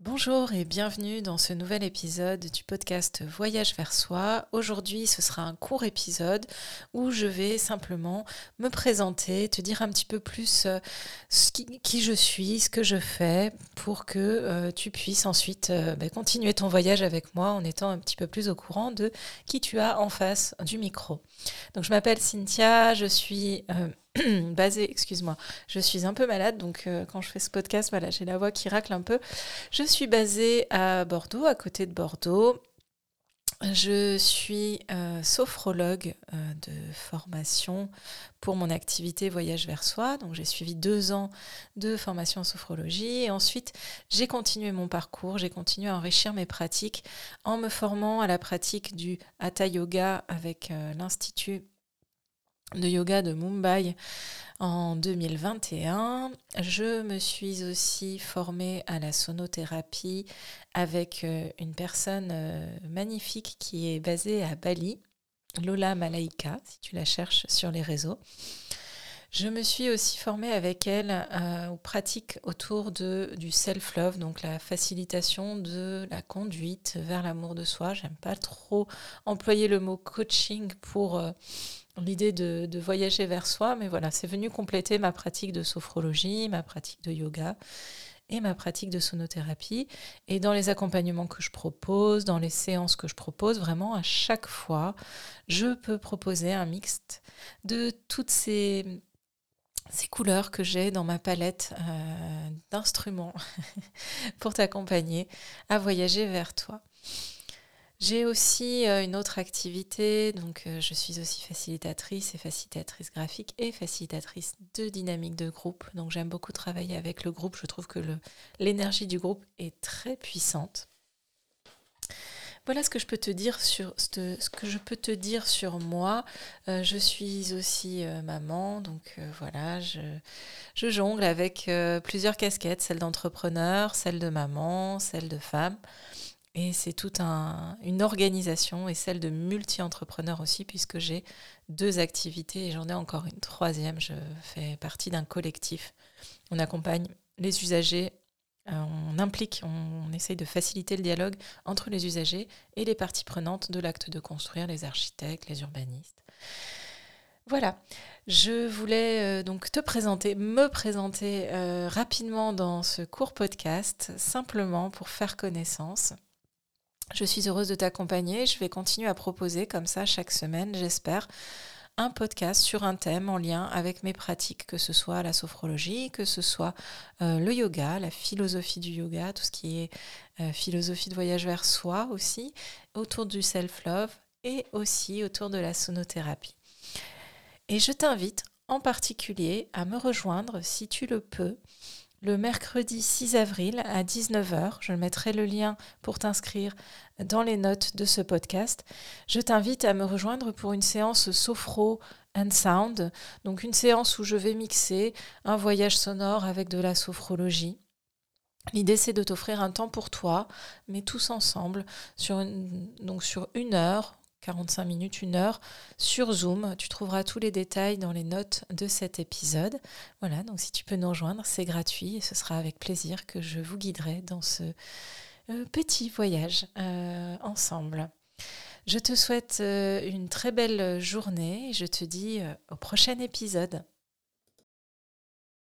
Bonjour et bienvenue dans ce nouvel épisode du podcast Voyage vers soi. Aujourd'hui, ce sera un court épisode où je vais simplement me présenter, te dire un petit peu plus euh, qui, je suis, ce que je fais, pour que euh, tu puisses ensuite euh, bah, continuer ton voyage avec moi en étant un petit peu plus au courant de qui tu as en face du micro. Donc, je m'appelle Cynthia, je suis basée, excuse-moi, je suis un peu malade, donc euh, quand je fais ce podcast, voilà, j'ai la voix qui racle un peu. Je suis basée à Bordeaux, à côté de Bordeaux. Je suis euh, sophrologue euh, de formation pour mon activité Voyage vers soi. Donc j'ai suivi deux ans de formation en sophrologie et ensuite j'ai continué mon parcours, j'ai continué à enrichir mes pratiques en me formant à la pratique du Hatha Yoga avec l'Institut de yoga de Mumbai en 2021. Je me suis aussi formée à la sonothérapie avec euh, une personne euh, magnifique qui est basée à Bali, Lola Malaika, si tu la cherches sur les réseaux. Je me suis aussi formée avec elle euh, aux pratiques autour de, du self-love, donc la facilitation de la conduite vers l'amour de soi. J'aime pas trop employer le mot coaching pour l'idée de, voyager vers soi, mais voilà, c'est venu compléter ma pratique de sophrologie, ma pratique de yoga et ma pratique de sonothérapie. Et dans les accompagnements que je propose, dans les séances que je propose, vraiment à chaque fois, je peux proposer un mixte de toutes ces, couleurs que j'ai dans ma palette euh, d'instruments pour t'accompagner à voyager vers toi. J'ai aussi euh, une autre activité, donc euh, je suis aussi facilitatrice et facilitatrice graphique et facilitatrice de dynamique de groupe. Donc j'aime beaucoup travailler avec le groupe, je trouve que l'énergie du groupe est très puissante. Voilà ce que je peux te dire sur ce que je peux te dire sur moi. Euh, je suis aussi maman, donc voilà, je, je, jongle avec plusieurs casquettes, celle d'entrepreneur, celle de maman, celle de femme. Et c'est toute une organisation et celle de multi-entrepreneurs aussi, puisque j'ai deux activités et j'en ai encore une troisième. Je fais partie d'un collectif. On accompagne les usagers, euh, on implique, on, essaye de faciliter le dialogue entre les usagers et les parties prenantes de l'acte de construire, les architectes, les urbanistes. Voilà, je voulais euh, donc te présenter, me présenter euh, rapidement dans ce court podcast, simplement pour faire connaissance. Je suis heureuse de t'accompagner. Je vais continuer à proposer comme ça chaque semaine, j'espère, un podcast sur un thème en lien avec mes pratiques, que ce soit la sophrologie, que ce soit euh, le yoga, la philosophie du yoga, tout ce qui est euh, philosophie de voyage vers soi aussi, autour du self-love et aussi autour de la sonothérapie. Et je t'invite en particulier à me rejoindre si tu le peux le mercredi 6 avril à 19h. Je mettrai le lien pour t'inscrire dans les notes de ce podcast. Je t'invite à me rejoindre pour une séance sophro and sound, donc une séance où je vais mixer un voyage sonore avec de la sophrologie. L'idée c'est de t'offrir un temps pour toi, mais tous ensemble, sur donc sur une heure 45 minutes, une heure sur Zoom. Tu trouveras tous les détails dans les notes de cet épisode. Voilà, donc si tu peux nous rejoindre, c'est gratuit et ce sera avec plaisir que je vous guiderai dans ce euh, petit voyage euh, ensemble. Je te souhaite euh, une très belle journée et je te dis au prochain épisode.